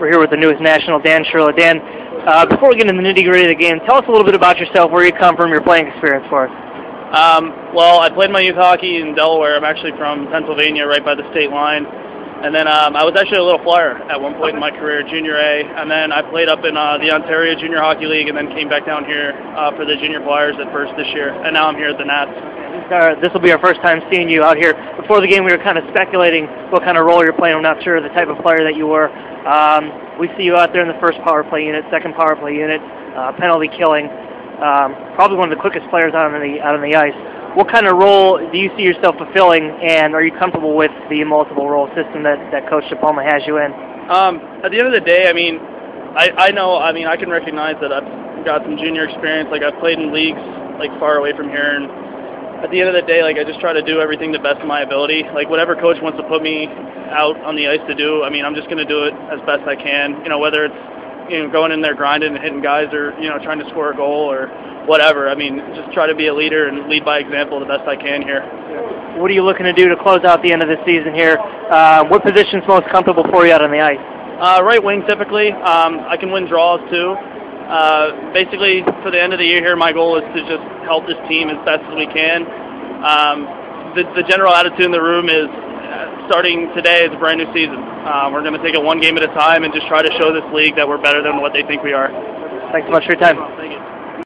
We're here with the newest national, Dan Sherla. Dan, uh, before we get into the nitty gritty of the game, tell us a little bit about yourself, where you come from, your playing experience for us. Um, well, I played my youth hockey in Delaware. I'm actually from Pennsylvania, right by the state line. And then um, I was actually a little flyer at one point in my career, junior A. And then I played up in uh, the Ontario Junior Hockey League, and then came back down here uh, for the junior flyers at first this year. And now I'm here at the Nats. Uh, this will be our first time seeing you out here. Before the game, we were kind of speculating what kind of role you're playing. I'm not sure the type of player that you were. Um, we see you out there in the first power play unit, second power play unit, uh, penalty killing. Um, probably one of the quickest players out on the out on the ice what kind of role do you see yourself fulfilling, and are you comfortable with the multiple role system that, that Coach DePalma has you in? Um, at the end of the day, I mean, I, I know, I mean, I can recognize that I've got some junior experience. Like, I've played in leagues, like, far away from here, and at the end of the day, like, I just try to do everything the best of my ability. Like, whatever coach wants to put me out on the ice to do, I mean, I'm just going to do it as best I can. You know, whether it's, you know, going in there grinding and hitting guys or, you know, trying to score a goal or whatever. I mean, just try to be a leader and lead by example the best I can here. What are you looking to do to close out the end of the season here? Uh, what position's most comfortable for you out on the ice? Uh, right wing typically. Um, I can win draws too. Uh, basically, for the end of the year here, my goal is to just help this team as best as we can. Um, the, the general attitude in the room is uh, starting today is a brand new season. Um, we're going to take it one game at a time and just try to show this league that we're better than what they think we are. Thanks so much for your time. Thank you.